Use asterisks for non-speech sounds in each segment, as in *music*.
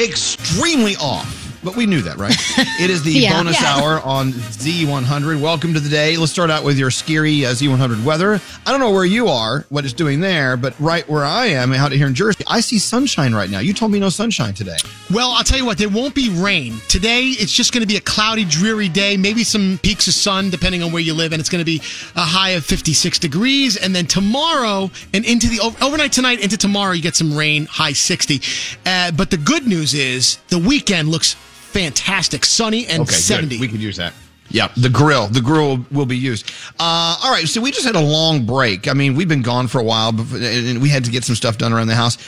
extremely off. But we knew that, right? *laughs* It is the Yeah. bonus Yeah. hour on Z100. Welcome to the day. Let's start out with your Skeery uh, Z100 weather. I don't know where you are, what it's doing there, but right where I am, out here in Jersey, I see sunshine right now. You told me no sunshine today. Well, I'll tell you what, there won't be rain. Today, it's just going to be a cloudy, dreary day, maybe some peaks of sun, depending on where you live, and it's going to be a high of 56 degrees. And then tomorrow and into the overnight tonight, into tomorrow, you get some rain, high 60. Uh, but the good news is the weekend looks fantastic, sunny and Okay, 70. good. We could use that. Yeah, the grill. The grill will, will be used. Uh, all right, so we just had a long break. I mean, we've been gone for a while, before, and we had to get some stuff done around the house.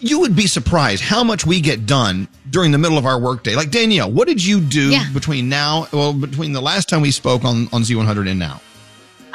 You would be surprised how much we get done during the middle of our workday. Like Danielle, what did you do Yeah. between now, well, between the last time we spoke on on Z100 and now?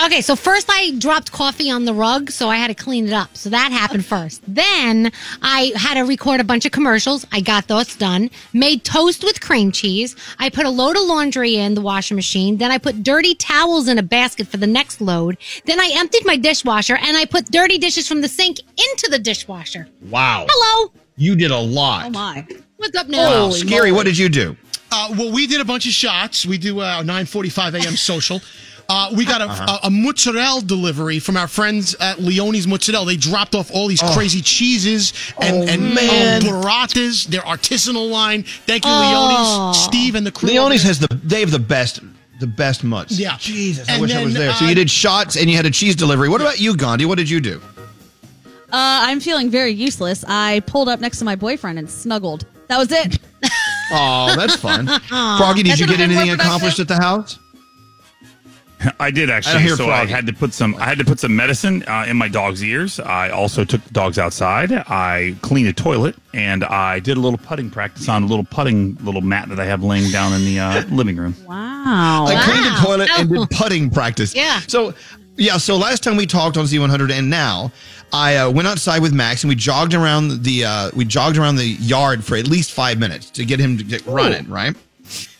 Okay, so first I dropped coffee on the rug, so I had to clean it up. So that happened first. Then I had to record a bunch of commercials. I got those done. Made toast with cream cheese. I put a load of laundry in the washing machine. Then I put dirty towels in a basket for the next load. Then I emptied my dishwasher and I put dirty dishes from the sink into the dishwasher. Wow, Hello. you did a lot. Oh my. What's up now? Wow, Skeery. What did you do? Uh, well, we did a bunch of shots. We do uh, 9:45 a.m. social. Uh, we got a, a, a mozzarella delivery from our friends at Leone's Mozzarella. They dropped off all these crazy cheeses and, Oh, and man. burratas, their artisanal line. Thank you, Oh. Leone's, Steve, and the crew. Leone's has the they have the best the best mutts. Yeah. Jesus, I And wish I was then, there. so uh, you did shots and you had a cheese delivery. What about you, Gandhi? What did you do? Uh, I'm feeling very useless. I pulled up next to my boyfriend and snuggled. That was it. *laughs* Oh, that's fun. *laughs* Froggy, did That you get anything accomplished at the house? *laughs* I did I actually. hear so Froggy. I had to put some. I had to put some medicine uh, in my dog's ears. I also took the dogs outside. I cleaned a toilet, and I did a little putting practice on a little putting little mat that I have laying down in the uh, *laughs* living room. Wow. I cleaned the toilet and Oh. did putting practice. Yeah. So, yeah. So last time we talked on Z100, and now I uh, went outside with Max and we jogged around the uh, we jogged around the yard for at least five minutes to get him to get running. Right.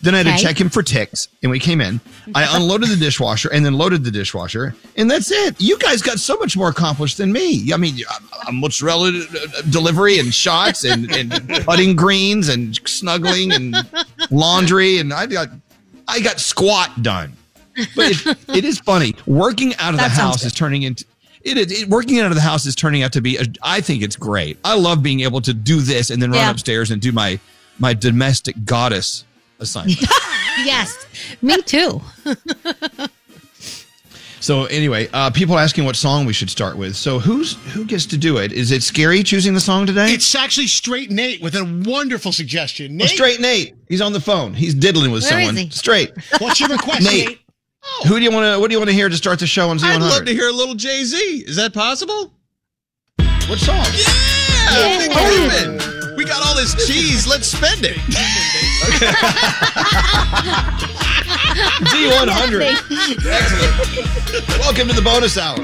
Then I had Okay. to check him for ticks, and we came in. I *laughs* unloaded the dishwasher and then loaded the dishwasher, and that's it. You guys got so much more accomplished than me. I mean, a- a mozzarella uh, delivery and shots and, and *laughs* putting greens and snuggling and laundry, and I got I got squat done. But it, *laughs* it is funny working out of the That sounds house good. is turning into. It is it, working out of the house is turning out to be. A, I think it's great. I love being able to do this and then run Yeah. upstairs and do my my domestic goddess assignment. *laughs* Yes, me too. *laughs* So anyway, uh, people asking what song we should start with. So who's who gets to do it? Is it Skeery choosing the song today? It's actually straight Nate with a wonderful suggestion. Oh, straight Nate. He's on the phone. He's diddling with Where is someone. he? Straight. what's your request, Nate. Nate? Who do you want to? What do you want to hear to start the show on Z100? I'd love to hear a little Jay Z. Is that possible? What song? Yeah, Big Pimpin'. We got all this cheese. Let's spend it. *laughs* *laughs* Z100. Excellent. Welcome to the bonus hour.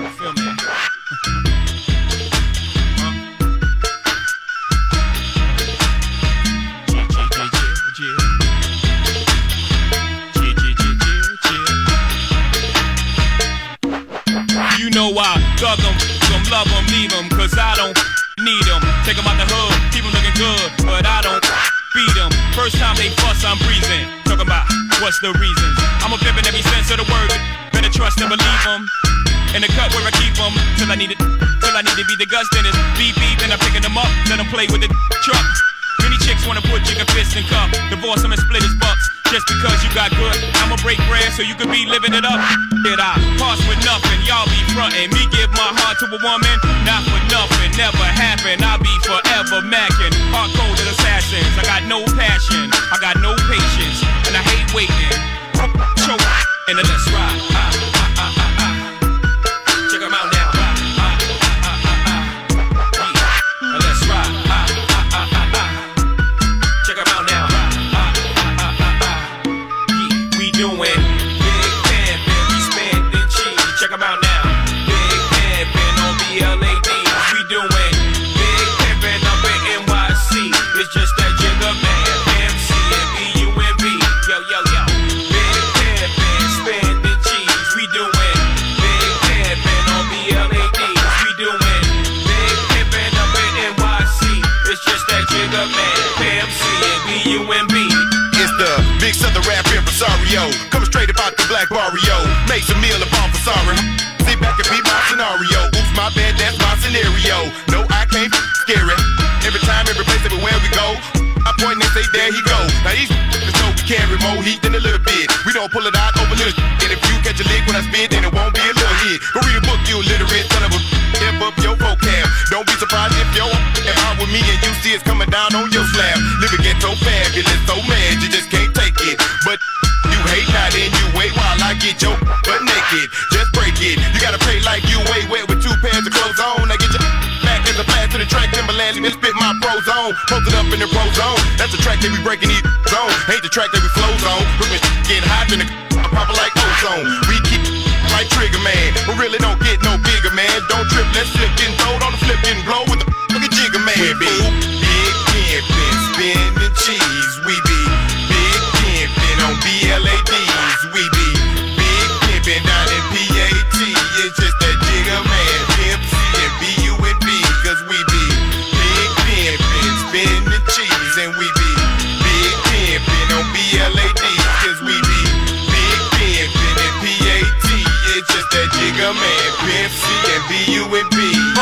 You know I thug them, them love them, leave them, cause I don't need them. Take them out the hood, keep them looking good, but I don't beat them. First time they fuss, I'm breathing. Talking about what's the reasons. I'm a pimp in every sense of the word. Better trust and believe them. In the cut where I keep them, till I need it, till I need to be the guts, then it's beep beep, then I'm picking them up, let them play with the truck. Many chicks wanna put chicken fists in cup, divorce him and split his bucks. Just because you got good, I'ma break bread so you could be living it up. Did I pass with nothing? Y'all be frontin'. Me give my heart to a woman, not for nothing. Never happen. I'll be forever macking. Hard coded assassins. I got no passion, I got no patience, and I hate waiting. Choke and let's ride. Spit my pro zone. Posted up in the pro zone. That's the track that we breaking these zone. Ain't the track that we flow zone. When get hot in the proper like ozone. We keep like Trigger Man, but really don't get no bigger, man. Don't trip, let's slip, getting throwed on the flip, getting blow with the fucking Jigger Man. Be big pimpin', spinning cheese.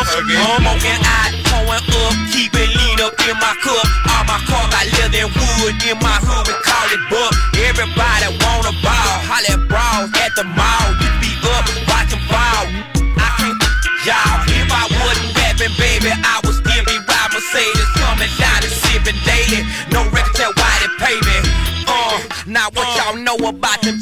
B-U-N-B. Again. I'm on and I pouring up, keep it lean up in my cup. All my car got leather and wood in my hood, we call it buck. Everybody wanna ball, holla at brawls at the mall. You be up, watching ball. I can't y'all. If I wasn't rapping, baby, I was still be ride Mercedes coming down and sipping daily. No record tell why they pay me. Uh, Uh, now what y'all know about them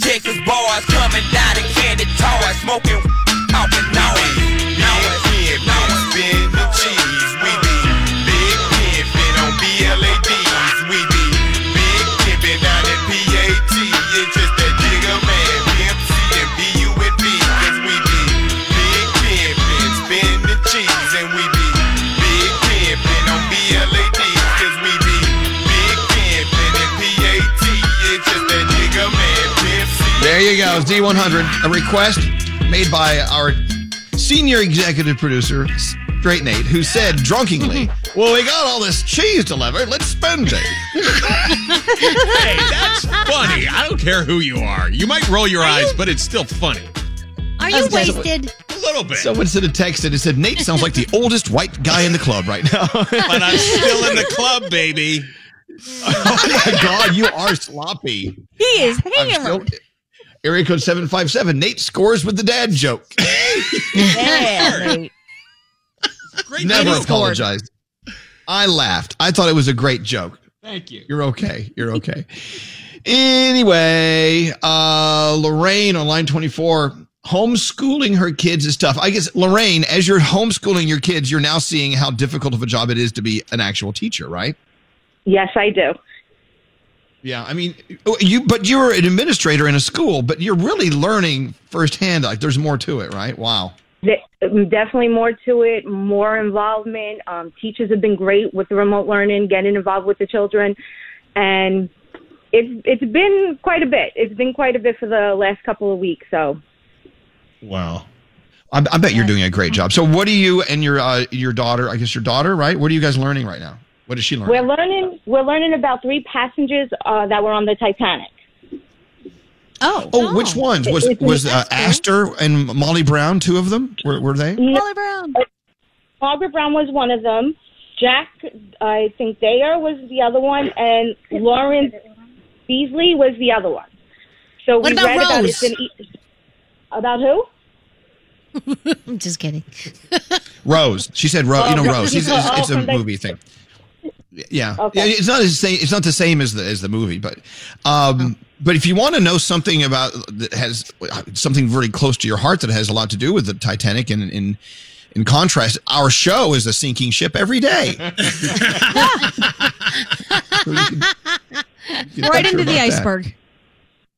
cheese. And we be big pimpin' on BLADs. Cause we be big pimpin' and PAT. It's just that jigger man, Pimp There you go, Z100. A request made by our senior executive producer, Straight Nate, who said drunkenly, *laughs* Well, we got all this cheese delivered. Let's spend it. *laughs* hey, that's funny. I don't care who you are. You might roll your eyes, but it's still funny. Are you wasted? A little bit. Someone sent a text and it said, Nate sounds like the oldest white guy in the club right now. *laughs* but I'm still in the club, baby. oh my God, you are sloppy. He is I'm still- Area code 757. Nate scores with the dad joke. *laughs* Great Never joke. apologize. I laughed. I thought it was a great joke. Thank you. You're okay. You're okay. anyway, uh, Lorraine on line 24, homeschooling her kids is tough. I guess, Lorraine, as you're homeschooling your kids, you're now seeing how difficult of a job it is to be an actual teacher, right? Yes, I do. Yeah, I mean, you, but you're an administrator in a school, but you're really learning firsthand. Like, there's more to it, right? Wow. Definitely more to it, more involvement. Um, teachers have been great with the remote learning, getting involved with the children, and it's it's been quite a bit. It's been quite a bit for the last couple of weeks. So Wow. I, I bet you're doing a great job. So, what do you and your uh, your daughter? I guess your daughter, right? What are you guys learning right now? What is she learning? we're learning we're learning about three passengers uh, that were on the Titanic. Oh, oh, which ones was It's was uh, Astor and Molly Brown? Two of them were, were they? Molly Brown. Margaret Brown was one of them. Jack, I think Thayer was the other one, and Lawrence Beesley was the other one. So What we about read about it. In, e- about who? I'm *laughs* just kidding. *laughs* Rose. She said Rose. you know Oh, Rose. It's, oh, it's, it's a movie thing. Yeah. Okay. Yeah, It's not the same. It's not the same as the as the movie, but um, but if you want to know something about that has something very close to your heart that has a lot to do with the Titanic, and in in contrast, our show is a sinking ship every day. *laughs* right into the iceberg.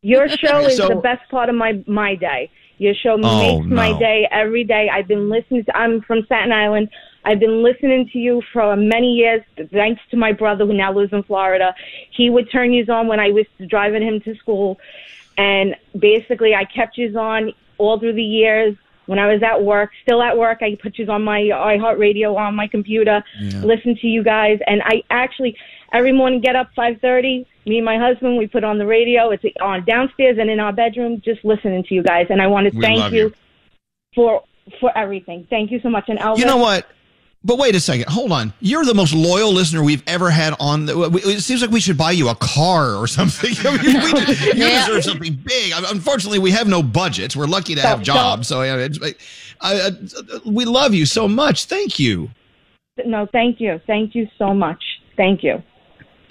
Your show is So- the best part of my my day. Your show Oh, makes my day every day. I've been listening. To, I'm from Staten Island. I've been listening to you for many years. Thanks to my brother who now lives in Florida. He would turn you on when I was driving him to school, and basically I kept you on all through the years. When I was at work, still at work, I put you on my iHeartRadio on my computer, Yeah. listen to you guys, and I actually every morning get up 5:30. Me and my husband, we put on the radio. It's on downstairs and in our bedroom, just listening to you guys. And I want to We thank you, you. for for everything. Thank you so much. And Elvis, You know what? But wait a second. Hold on. You're the most loyal listener we've ever had on. The, it seems like we should buy you a car or something. *laughs* I mean, we, *laughs* you Yeah. deserve something big. Unfortunately, we have no budgets. We're lucky to have jobs. So it's, I, I, we love you so much. Thank you. No, thank you. Thank you so much. Thank you.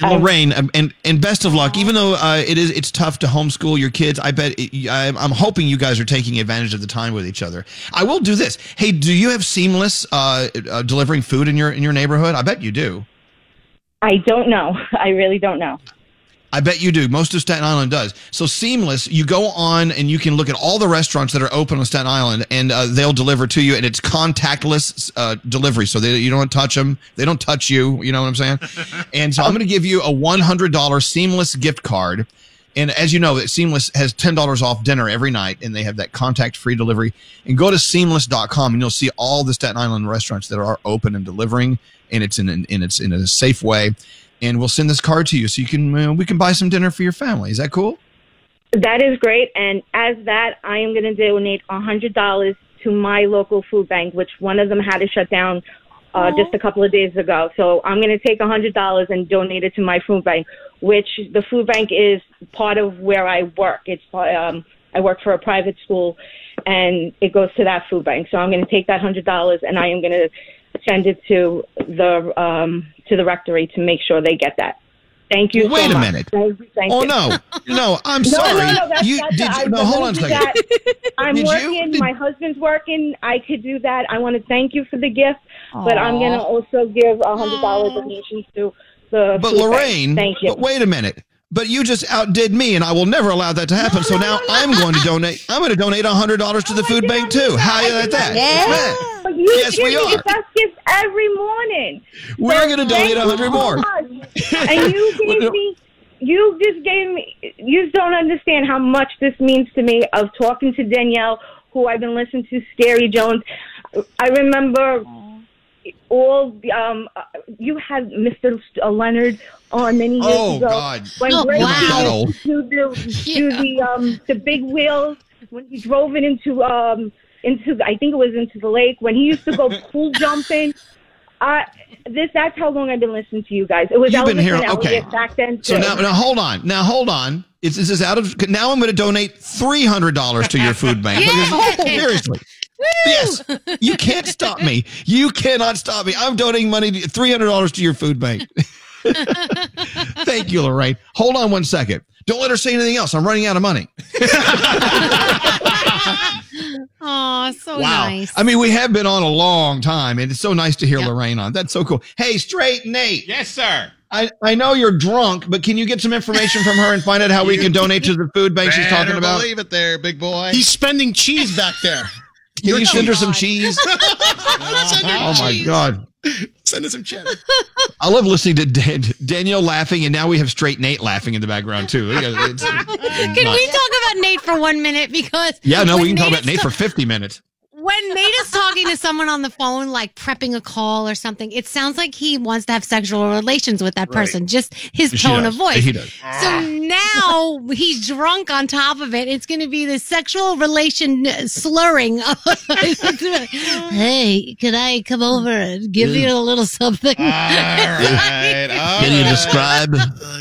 And Lorraine, um, and and best of luck. Even though uh, it is it's tough to homeschool your kids, I bet it, I, I'm hoping you guys are taking advantage of the time with each other. I will do this. Hey, do you have Seamless uh, uh, delivering food in your in your neighborhood? I bet you do. I don't know. *laughs* I really don't know. I bet you do. Most of Staten Island does. So Seamless, you go on and you can look at all the restaurants that are open on Staten Island, and uh, they'll deliver to you, and it's contactless uh, delivery. So they, you don't touch them, they don't touch you. You know what I'm saying? *laughs* and so I'm going to give you a $100 Seamless gift card. And as you know, Seamless has $10 off dinner every night, and they have that contact free delivery. And go to seamless.com, and you'll see all the Staten Island restaurants that are open and delivering, and it's in, an, and it's in a safe way and we'll send this card to you so you can uh, we can buy some dinner for your family. Is that cool? That is great. And as that, I am going to donate a hundred dollars to my local food bank, which one of them had to shut down uh, just a couple of days ago. So I'm going to take a hundred dollars and donate it to my food bank, which the food bank is part of where I work. It's um, I work for a private school, and it goes to that food bank. So I'm going to take that hundred dollars and I am going to send it to the um, to the rectory to make sure they get that. Thank you. Well, wait so a much. minute. Thank oh you. no, no, I'm *laughs* No, sorry. No, no, that's, you that's, did. You, no, hold on a second. *laughs* I'm Did you? working. Did- My husband's working. I could do that. I want to thank you for the gift, but I'm going to also give a hundred dollar donation to the. But food bank. Lorraine, thank you. But wait a minute. But you just outdid me, and I will never allow that to happen. so now I'm going to donate. I'm going to donate hundred dollars to the food bank too. How you like that? Yeah. But you Yes, we are. the best gift every morning. We're So gonna donate thank you 100 more. *laughs* and you gave me, you just gave me, you don't understand how much this means to me of talking to Danielle, who I've been listening to, Skeery Jones. I remember all, the, um, uh, you had Mr. Leonard on many years Oh, ago. God. When Oh, Gracie wow. to do the, *laughs* do the, um, the big wheels, when he drove it into, um, into, I think it was into the lake, when he used to go *laughs* pool jumping. I, this, that's how long I've been listening to you guys. It was You've been here- okay. Elliot back then. So now, now hold on. Now hold on. Is this is out of now? I'm going to donate three hundred dollars to your food bank. Because- seriously. Yes, you can't stop me. You cannot stop me. I'm donating money, three hundred dollars to your food bank. *laughs* *laughs* Thank you, Lorraine. Hold on one second. Don't let her say anything else. I'm running out of money. *laughs* Oh, so wow. nice. I mean, we have been on a long time, and it's so nice to hear Lorraine on. That's so cool. Hey, straight Nate. Yes, sir. I, I know you're drunk, but can you get some information from her and find out how we can donate to the food bank she's talking about? Leave it, there, big boy. He's spending cheese back there. Can you send her some cheese? *laughs* Send her Oh my. God. *laughs* Send us some chat. I love listening to Dan- Danielle laughing, and now we have straight Nate laughing in the background too. It's- it's Can nuts. we talk about Nate for one minute? Because Yeah, no, we when can talk about Nate is for 50 minutes. When Nate is talking to someone on the phone, like prepping a call or something, it sounds like he wants to have sexual relations with that Right. person. Just his She tone does. of voice. He does. So now he's drunk on top of it. It's going to be the sexual relation slurring. *laughs* hey, can I come over and give you a little something? *laughs* Can you describe?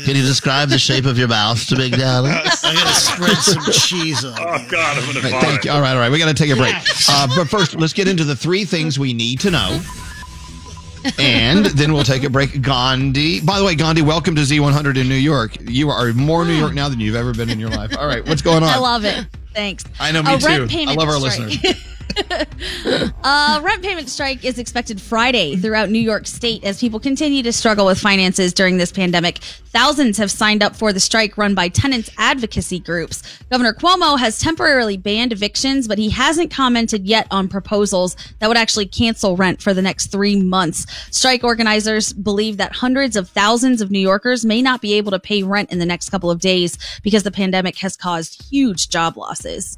Can you describe the shape of your mouth to Big Daddy? I'm going to spread some cheese on. Oh God, I'm gonna All right, thank you. All right, all right. We got to take a break. Uh, but first, let's get into the three things we need to know. And then we'll take a break. Gandhi. By the way, Gandhi, welcome to Z100 in New York. You are more New York now than you've ever been in your life. All right, what's going on? I love it. Thanks. I know, me too. I love our strike. listeners. *laughs* *laughs* Uh, rent payment strike is expected Friday throughout New York State as people continue to struggle with finances during this pandemic. Thousands have signed up for the strike run by tenants advocacy groups. Governor Cuomo has temporarily banned evictions, but he hasn't commented yet on proposals that would actually cancel rent for the next three months. Strike organizers believe that hundreds of thousands of New Yorkers may not be able to pay rent in the next couple of days because the pandemic has caused huge job losses.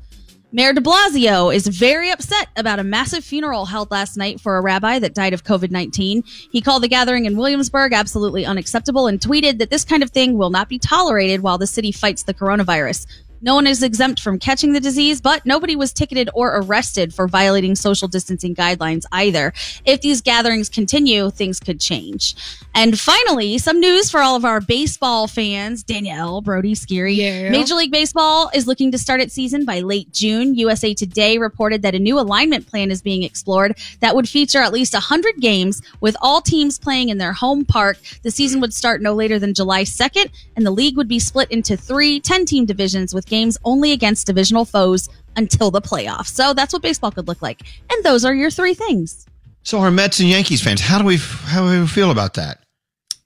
Mayor de Blasio is very upset about a massive funeral held last night for a rabbi that died of COVID 19. He called the gathering in Williamsburg absolutely unacceptable and tweeted that this kind of thing will not be tolerated while the city fights the coronavirus. No one is exempt from catching the disease, but nobody was ticketed or arrested for violating social distancing guidelines either. If these gatherings continue, things could change. And finally, some news for all of our baseball fans. Danielle, Brody, Skeery. Major League Baseball is looking to start its season by late June. USA Today reported that a new alignment plan is being explored that would feature at least 100 games with all teams playing in their home park. The season would start no later than July 2nd, and the league would be split into three 10 team divisions with games only against divisional foes until the playoffs. So that's what baseball could look like. And those are your three things. So, our Mets and Yankees fans, how do we how do we feel about that?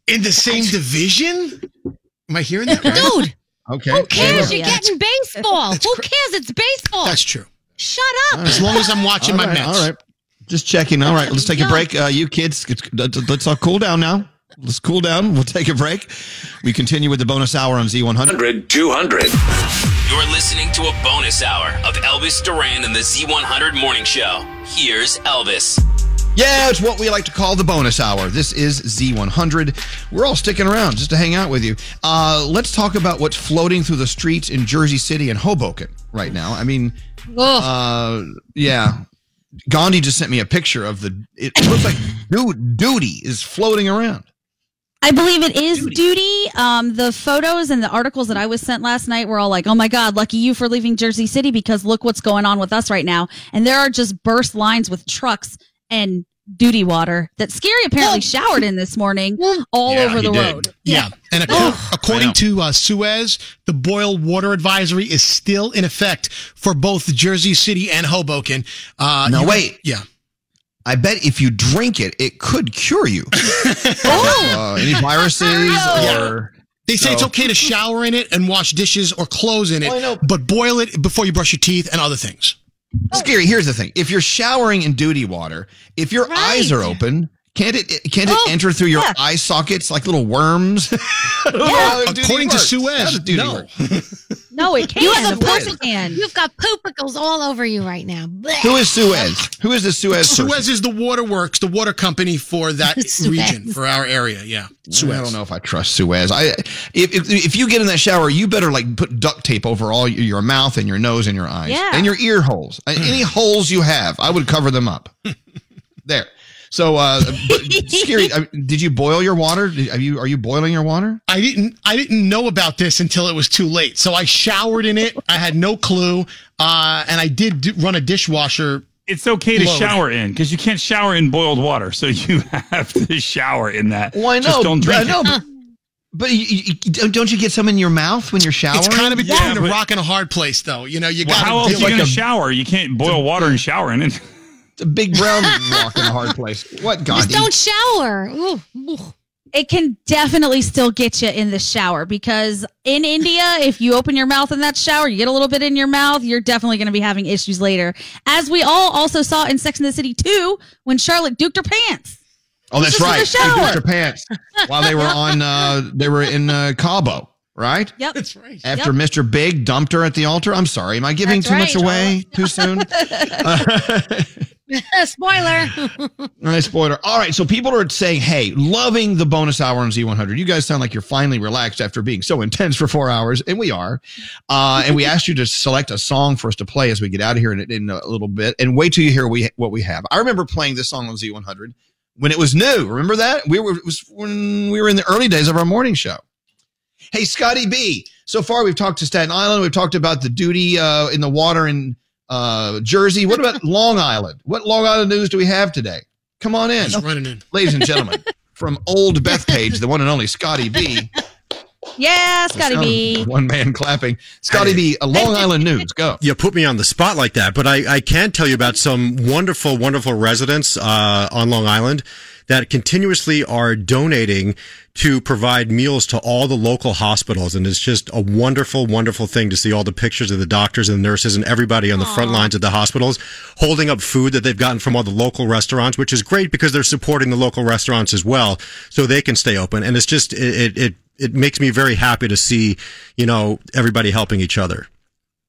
In the same division? Am I hearing that right? Dude, Okay. who cares? You're getting baseball. Who cares? It's baseball. That's true. Shut up. As long as I'm watching All my right, Mets. All right. Just checking. All right, let's take a break. Uh, you kids, let's, let's all cool down now. Let's cool down. We'll take a break. We continue with the bonus hour on Z100. 100 200. You're listening to a bonus hour of Elvis Duran and the Z100 Morning Show. Here's Elvis. Yeah, it's what we like to call the bonus hour. This is Z100. We're all sticking around just to hang out with you. Uh, let's talk about what's floating through the streets in Jersey City and Hoboken right now. I mean, uh, yeah. Gandhi just sent me a picture of the. It looks like dude, duty is floating around. I believe it is duty. Um, the photos and the articles that I was sent last night were all like, "Oh my God, lucky you for leaving Jersey City because look what's going on with us right now." And there are just burst lines with trucks and duty water that Skeery apparently showered in this morning all Yeah, over the did. road. Yeah. And ac- according to uh, Suez, the boil water advisory is still in effect for both Jersey City and Hoboken. Uh, No, you- wait. Yeah. I bet if you drink it, it could cure you. *laughs* uh, any viruses *laughs* or. They say it's okay to shower in it and wash dishes or clothes in it, but boil it before you brush your teeth and other things. Skeery. Here's the thing: if you're showering in duty water, if your eyes are open, can't it can't it Oh, enter through your yeah. eye sockets like little worms? I don't know how duty According to. Suez, How does no. No, it can. *laughs* You have of a poop- can. You've got poopicles all over you right now. Who is Suez? Who is the Suez? person? Suez is the waterworks, the water company for that *laughs* region, for our area. Yeah. Suez. I don't know if I trust Suez. I if, if if you get in that shower, you better like put duct tape over all your, your mouth and your nose and your eyes Yeah. and your ear holes. Any *laughs* holes you have, I would cover them up. there. So, uh, *laughs* Skeery. I mean, did you boil your water? Did, are you are you boiling your water? I didn't I didn't know about this until it was too late. So I showered in it. I had no clue. Uh, and I did do, run a dishwasher. It's okay to Load. shower in because you can't shower in boiled water, so you *laughs* have to shower in that. Well, I know. Just don't drink I know, it. but, but you, you, you- don't you get some in your mouth when you're showering? It's kind of between Yeah, a rock and a hard place, though. You know, you Well, got how else are you like going a to shower? You can't boil water and shower in it. It's a big brown *laughs* rock in a hard place. What, God? Just don't shower. Ooh, ooh. It can definitely still get you in the shower because in India, if you open your mouth in that shower, you get a little bit in your mouth, you're definitely going to be having issues later. As we all also saw in Sex and the City 2 when Charlotte duked her pants. Oh, that's Just the right. They shower. pooped their pants while they were on. Uh, they were in uh, Cabo, right? Yep. That's right. After Yep. Mr. Big dumped her at the altar. I'm sorry. Am I giving That's too much right, away *laughs* too soon? *laughs* *laughs* Spoiler. *laughs* Right, spoiler. All right, so people are saying, "Hey, loving the bonus hour on Z100. You guys sound like you're finally relaxed after being so intense for four hours, and we are." Uh, and we asked you to select a song for us to play as we get out of here in, in a little bit, and wait till you hear we what we have. I remember playing this song on Z100 when it was new. Remember that we were when we were in the early days of our morning show. Hey, Scotty B. So far, we've talked to Staten Island. We've talked about the duty uh, in the water in uh, Jersey. What about *laughs* Long Island? What Long Island news do we have today? Come on in, Just running in. ladies and *laughs* gentlemen, from Old Bethpage, the one and only Scotty B. Yeah, Scotty B. One man clapping. Scotty B. A Long Island news. Go. You put me on the spot like that, but I, I can tell you about some wonderful, wonderful residents uh, on Long Island that continuously are donating to provide meals to all the local hospitals. And it's just a wonderful, wonderful thing to see all the pictures of the doctors and nurses and everybody on the front lines of the hospitals holding up food that they've gotten from all the local restaurants, which is great because they're supporting the local restaurants as well so they can stay open. And it's just, it, it, it, it makes me very happy to see, you know, everybody helping each other.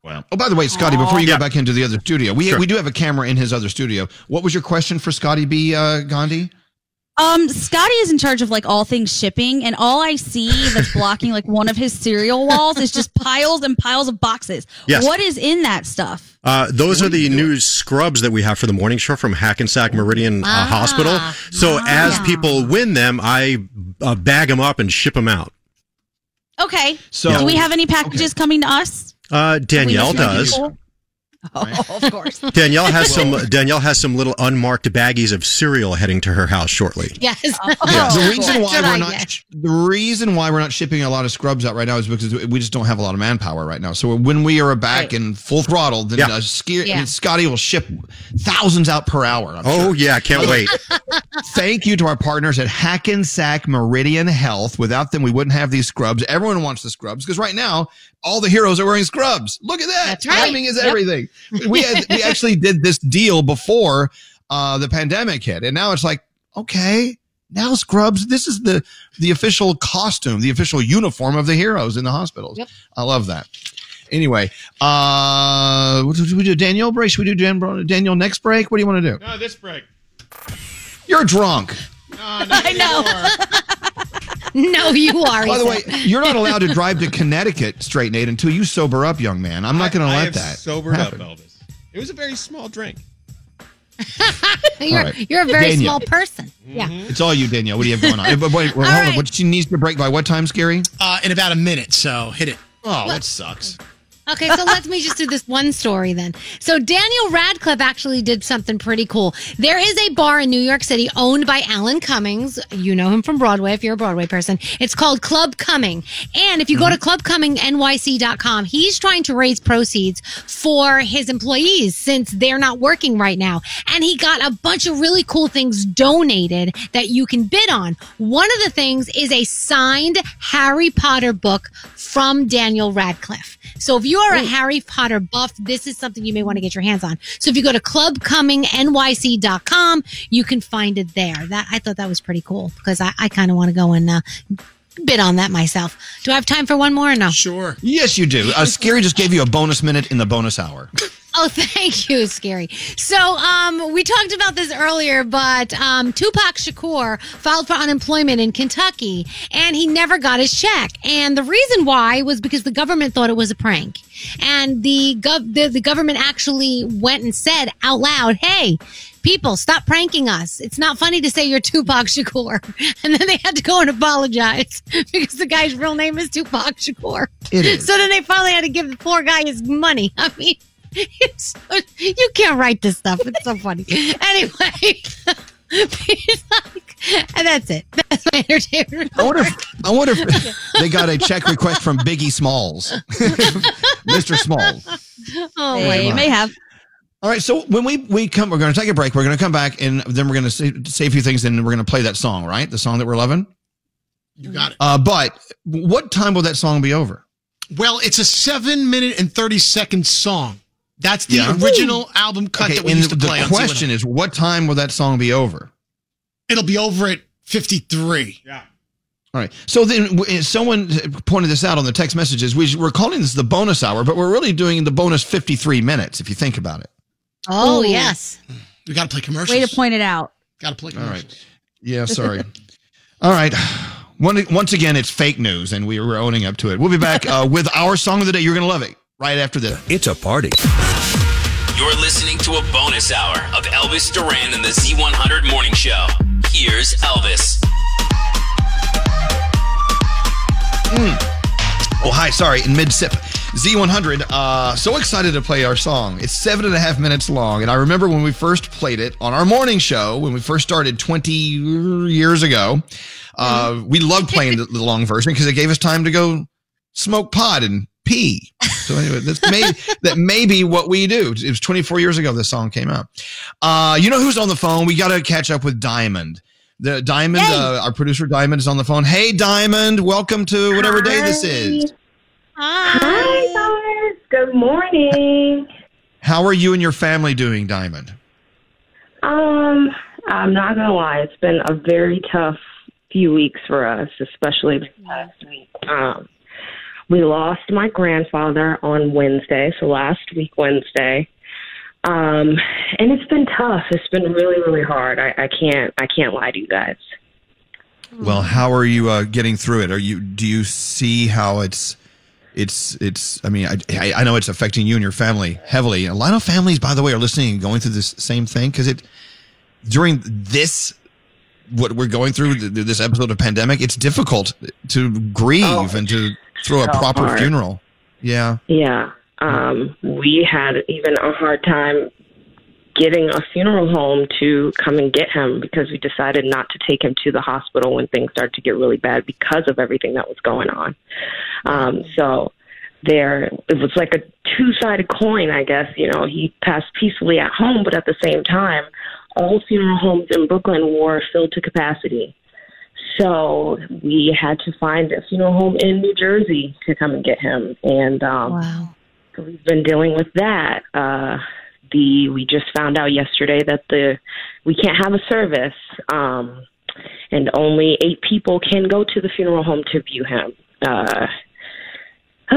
Wow. Oh, by the way, Scotty, before you go back into the other studio, we, we do have a camera in his other studio. What was your question for Scotty B. Uh, Gandhi? Um, Scotty is in charge of like all things shipping, and all I see that's *laughs* blocking like one of his cereal walls is just piles and piles of boxes. Yes. What is in that stuff? Uh, those are the new scrubs that we have for the morning show from Hackensack Meridian uh, Ah. Hospital. So as people win them, I uh, bag them up and ship them out. Okay. So- do we have any packages coming to us? Uh, Danielle Do we have does. people? *laughs* Oh, of course. *laughs* Danielle has *laughs* some. Danielle has some little unmarked baggies of cereal heading to her house shortly. Yes. Yeah, the reason why we're not the reason why we're not shipping a lot of scrubs out right now is because we just don't have a lot of manpower right now. So when we are back in full throttle, then Yeah. uh, Ski- I mean, Scotty will ship thousands out per hour. I'm Oh sure. yeah, I can't wait. Thank you to our partners at Hackensack Meridian Health. Without them, we wouldn't have these scrubs. Everyone wants the scrubs because right now all the heroes are wearing scrubs. Look at that. That's right. Timing is Yep. everything. We had, we *laughs* actually did this deal before uh, the pandemic hit, and now it's like okay. Now scrubs. This is the the official costume, the official uniform of the heroes in the hospitals. Yep. I love that. Anyway, uh, what should we do? Danielle break? Should we do Dan- Daniel next break? What do you want to do? No, this break. You're drunk. *laughs* I know. *laughs* No, you are. By the way, you're not allowed to drive to Connecticut straight, Nate, until you sober up, young man. I'm not going to I let have that sobered happen. up, Elvis. It was a very small drink. *laughs* you're, All right. you're a very Danielle. small person. Yeah. It's all you, Danielle. What do you have going on? But wait, wait, hold on. What she needs to break by what time, Skeery? Uh, in about a minute, so hit it. Oh, that sucks. Okay, so let me just do this one story then. So Daniel Radcliffe actually did something pretty cool. There is a bar in New York City owned by Alan Cummings. You know him from Broadway if you're a Broadway person. It's called Club Cumming. And if you go to mm-hmm. clubcummingnyc.com, he's trying to raise proceeds for his employees since they're not working right now. And he got a bunch of really cool things donated that you can bid on. One of the things is a signed Harry Potter book from Daniel Radcliffe. So if you are a Harry Potter buff, this is something you may want to get your hands on. So if you go to clubcummingnyc.com, you can find it there. That I thought that was pretty cool because I, I kind of want to go and uh, bid on that myself. Do I have time for one more or no? Sure. Yes, you do. Uh, Skeery just gave you a bonus minute in the bonus hour. *laughs* Oh, thank you, Skeery. So, um, we talked about this earlier, but um, Tupac Shakur filed for unemployment in Kentucky, and he never got his check. And the reason why was because the government thought it was a prank, and the gov- the, the government actually went and said out loud, "Hey." People, stop pranking us. It's not funny to say you're Tupac Shakur. *laughs* And then they had to go and apologize *laughs* because the guy's real name is Tupac Shakur. It is. So then they finally had to give the poor guy his money. *laughs* I mean, you can't write this stuff. It's so funny. Anyway, he's like, *laughs* and that's it. That's my entertainment. I wonder if I wonder if *laughs* they got a check request from Biggie Smalls, *laughs* Mr. Smalls. Oh They my God. may have. All right, so when we we come, we're going to take a break. We're going to come back, and then we're going to say, say a few things, and we're going to play that song, right? The song that we're loving. You got it. Uh, but what time will that song be over? Well, it's a seven minute and 30 second song. That's the Yeah. original album cut that we and used to the play on question is, what time will that song be over? It'll be over at 53. Yeah. All right. So then someone pointed this out on the text messages. We, we're calling this the bonus hour, but we're really doing the bonus 53 minutes, if you think about it. Oh, Ooh. yes. We got to play commercials. Way to point it out. Got to play All commercials. right. Yeah, sorry. *laughs* All right. Once again, it's fake news, and we were owning up to it. We'll be back uh, with our song of the day. You're going to love it right after this. It's a party. You're listening to a bonus hour of Elvis Duran and the Z100 Morning Show. Here's Elvis. Oh, hi. Sorry, in mid sip. Z100, uh, so excited to play our song. It's seven and a half minutes long. And I remember when we first played it on our morning show, when we first started 20 years ago, uh, we loved playing the, the long version because it gave us time to go smoke pot and pee. So anyway, that's may, that may be what we do. It was 24 years ago this song came out. Uh, you know who's on the phone? We got to catch up with Diamond. The Diamond, uh, our producer Diamond is on the phone. Hey, Diamond, welcome to whatever day this is. Hi, guys. Good morning. How are you and your family doing, Diamond? Um, I'm not gonna lie, it's been a very tough few weeks for us, especially this past week. Um, we lost my grandfather on Wednesday, so last week Wednesday. Um, and it's been tough. It's been really, really hard. I, I can't, I can't lie to you guys. Well, how are you uh, getting through it? Are you do you see how it's it's it's? I mean, I I- know it's affecting you and your family heavily. A lot of families, by the way, are listening and going through this same thing because it during this what we're going through th- th- this episode of pandemic. It's difficult to grieve and to throw a proper hard. funeral. Yeah. Yeah. Um, we had even a hard time getting a funeral home to come and get him because we decided not to take him to the hospital when things started to get really bad because of everything that was going on. Um, so there, it was like a two sided coin, I guess. You know, he passed peacefully at home, but at the same time, all funeral homes in Brooklyn were filled to capacity. So we had to find a funeral home in New Jersey to come and get him. And um, wow. So we've been dealing with that. Uh, the we just found out yesterday that the we can't have a service, um, and only eight people can go to the funeral home to view him. Uh, *sighs*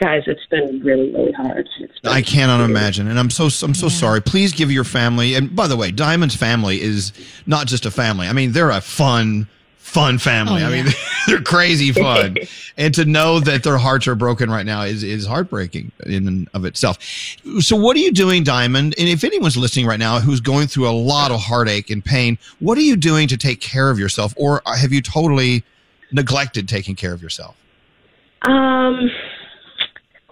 guys, it's been really really hard. It's been I cannot imagine, and I'm so I'm so sorry. Please give your family, and by the way, Diamond's family is not just a family. I mean, they're a fun, fun family. Oh, I mean, *laughs* they're crazy *laughs* fun, and to know that their hearts are broken right now is is heartbreaking in and of itself. So, what are you doing, Diamond? And if anyone's listening right now who's going through a lot of heartache and pain, what are you doing to take care of yourself, or have you totally neglected taking care of yourself? Um,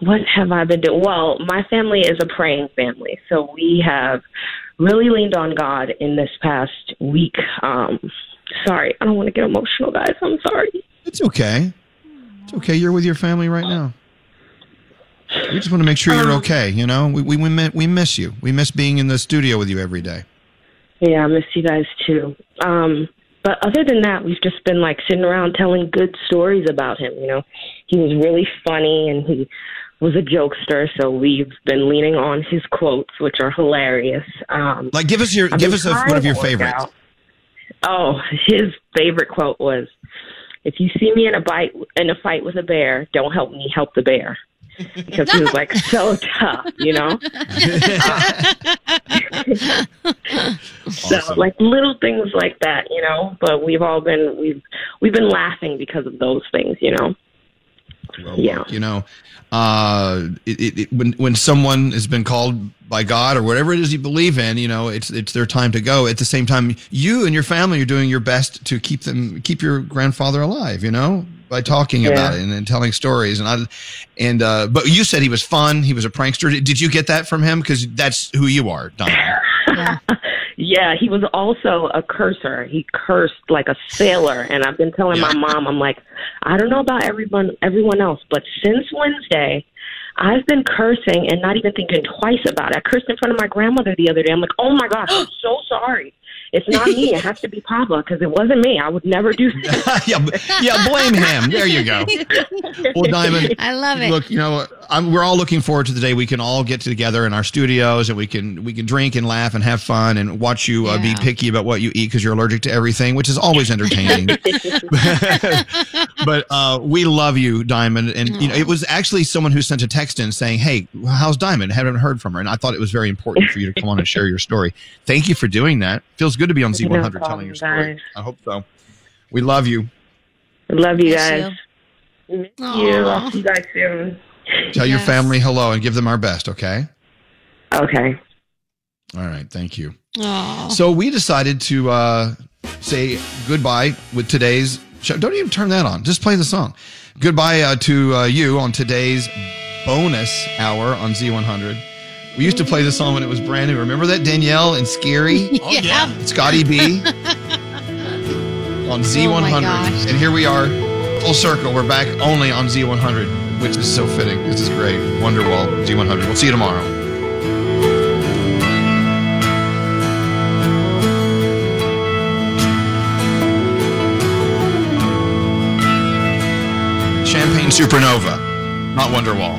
what have I been doing? Well, my family is a praying family, so we have really leaned on God in this past week. Um, sorry, I don't want to get emotional, guys. I'm sorry. It's okay. It's okay. You're with your family right now. We just want to make sure you're okay. You know, we we we, we miss you. We miss being in the studio with you every day. Yeah, I miss you guys too. Um, but other than that, we've just been like sitting around telling good stories about him. You know, he was really funny and he was a jokester, so we've been leaning on his quotes, which are hilarious. Um, Like, give us your I've give us a, one of your favorites. out. Oh, his favorite quote was, "If you see me in a bite in a fight with a bear, don't help me, help the bear." Because he was like so *laughs* tough, you know. *laughs* So like little things like that, you know. But we've all been we've we've been laughing because of those things, you know. yeah. You know, uh, it, it, it, when when someone has been called by God or whatever it is you believe in, you know, it's it's their time to go. At the same time, you and your family are doing your best to keep them keep your grandfather alive. You know, by talking Yeah. about it and, and telling stories. And I and uh, but you said he was fun. He was a prankster. Did, did you get that from him? Because that's who you are, Don. *laughs* Yeah, he was also a cursor. He cursed like a sailor, and I've been telling my mom, I'm like, I don't know about everyone, everyone else, but since Wednesday, I've been cursing and not even thinking twice about it. I cursed in front of my grandmother the other day. I'm like, oh my gosh, *gasps* I'm so sorry. It's not me. It has to be Papa because it wasn't me. I would never do *laughs* that. yeah, yeah, blame him. There you go. *laughs* Well, Diamond, I love it. Look, you know, I'm, we're all looking forward to the day we can all get together in our studios and we can we can drink and laugh and have fun and watch you uh, be picky about what you eat because you're allergic to everything, which is always *laughs* entertaining. but uh, we love you, Diamond. And you know, it was actually someone who sent a text in saying, "Hey, how's Diamond? haven't heard from her." And I thought it was very important for you to come on and share your story. Thank you for doing that. Feels good to be on Z100 telling problem, your story. guys. I hope so. We love you. Love you Miss guys. Miss you. I'll see you guys soon. Tell your family hello and give them our best, okay? Okay. All right, thank you. Aw. So we decided to uh, say goodbye with today's show. Don't even turn that on. Just play the song. Goodbye uh, to uh, you on today's bonus hour on Z100. We used to play the song when it was brand new. Remember that Danielle and Skeery? *laughs* Oh, yeah. Scotty B on Z100. gosh. and here we are, full circle. We're back only on Z100, which is so fitting. This is great. Wonderwall, Z100. We'll see you tomorrow. Champagne Supernova, not Wonderwall.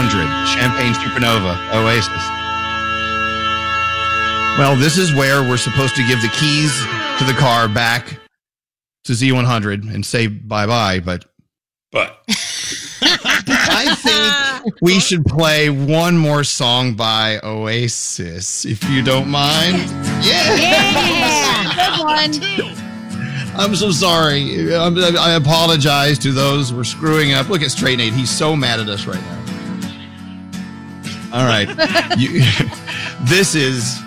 Z100 Champagne Supernova Oasis. Well, this is where we're supposed to give the keys to the car back to Z100 and say bye bye, but but *laughs* I think we should play one more song by Oasis, if you don't mind. Yeah, Good one. *laughs* I'm so sorry. I'm, I apologize to those we're screwing up. Look at Straight Nate; he's so mad at us right now. All right, you, *laughs* this is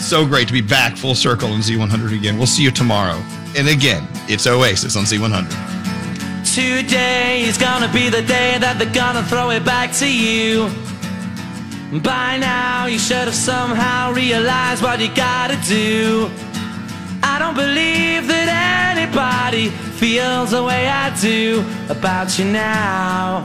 so great to be back full circle in Z100 again. We'll see you tomorrow, and again, it's Oasis on Z100. Today is gonna be the day that they're gonna throw it back to you. By now, you should have somehow realized what you gotta do. I don't believe that anybody feels the way I do about you now.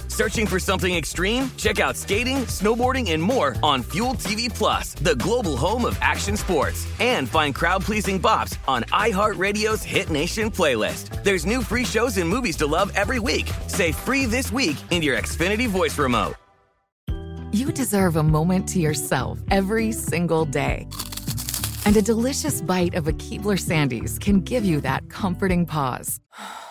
Searching for something extreme? Check out skating, snowboarding, and more on Fuel TV Plus, the global home of action sports. And find crowd-pleasing bops on iHeartRadio's Hit Nation playlist. There's new free shows and movies to love every week. Say free this week in your Xfinity voice remote. You deserve a moment to yourself every single day. And a delicious bite of a Keebler Sandies can give you that comforting pause. *sighs*